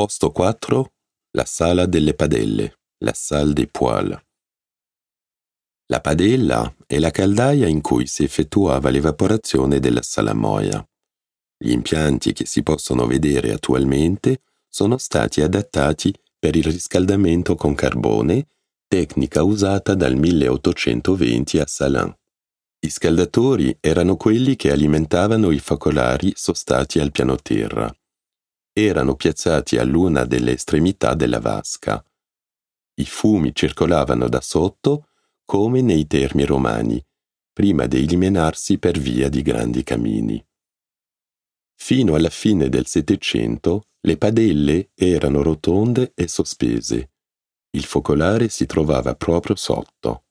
Posto 4. La sala delle padelle, la salle des poils. La padella è la caldaia in cui si effettuava l'evaporazione della salamoia. Gli impianti che si possono vedere attualmente sono stati adattati per il riscaldamento con carbone, tecnica usata dal 1820 a Salins. I scaldatori erano quelli che alimentavano i focolari sostati al piano terra. Erano piazzati all'una delle estremità della vasca. I fumi circolavano da sotto come nei termi romani, prima di eliminarsi per via di grandi camini. Fino alla fine del Settecento le padelle erano rotonde e sospese. Il focolare si trovava proprio sotto.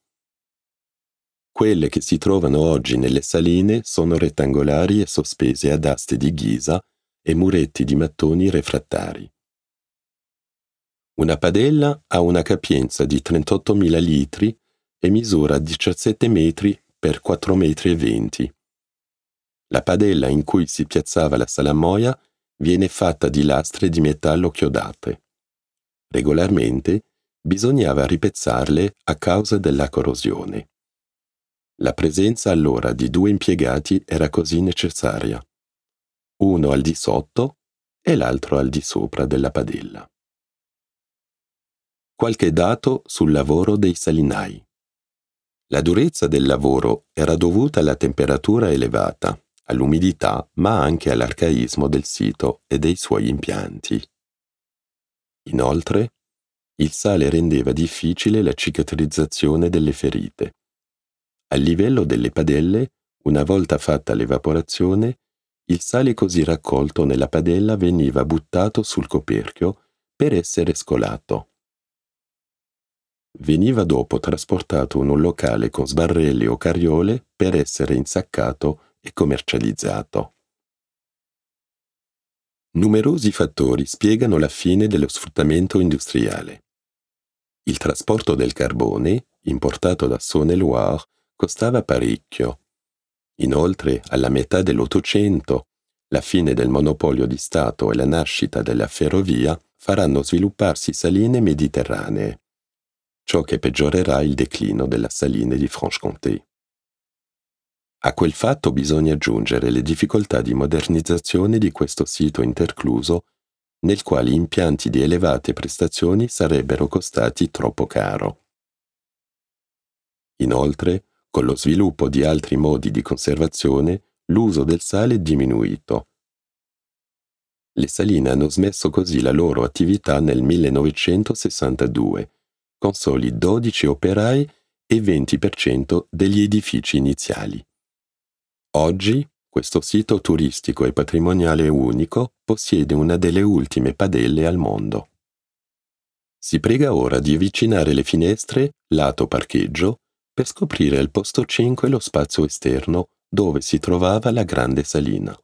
Quelle che si trovano oggi nelle saline sono rettangolari e sospese ad aste di ghisa e muretti di mattoni refrattari. Una padella ha una capienza di 38.000 litri e misura 17 metri per 4 metri 20. La padella in cui si piazzava la salamoia viene fatta di lastre di metallo chiodate. Regolarmente bisognava ripezzarle a causa della corrosione. La presenza allora di due impiegati era così necessaria, uno al di sotto e l'altro al di sopra della padella. Qualche dato sul lavoro dei salinai. La durezza del lavoro era dovuta alla temperatura elevata, all'umidità, ma anche all'arcaismo del sito e dei suoi impianti. Inoltre, il sale rendeva difficile la cicatrizzazione delle ferite. A livello delle padelle, una volta fatta l'evaporazione, il sale così raccolto nella padella veniva buttato sul coperchio per essere scolato. Veniva dopo trasportato in un locale con sbarrelli o carriole per essere insaccato e commercializzato. Numerosi fattori spiegano la fine dello sfruttamento industriale. Il trasporto del carbone, importato da Saône-et-Loire, costava parecchio. Inoltre, alla metà dell'Ottocento, la fine del monopolio di Stato e la nascita della ferrovia faranno svilupparsi saline mediterranee, ciò che peggiorerà il declino della saline di Franche-Comté. A quel fatto bisogna aggiungere le difficoltà di modernizzazione di questo sito intercluso nel quale impianti di elevate prestazioni sarebbero costati troppo caro. Inoltre, con lo sviluppo di altri modi di conservazione, l'uso del sale è diminuito. Le saline hanno smesso così la loro attività nel 1962, con soli 12 operai e 20% degli edifici iniziali. Oggi questo sito turistico e patrimoniale unico possiede una delle ultime padelle al mondo. Si prega ora di avvicinare le finestre, lato parcheggio, per scoprire al posto 5 lo spazio esterno dove si trovava la grande salina.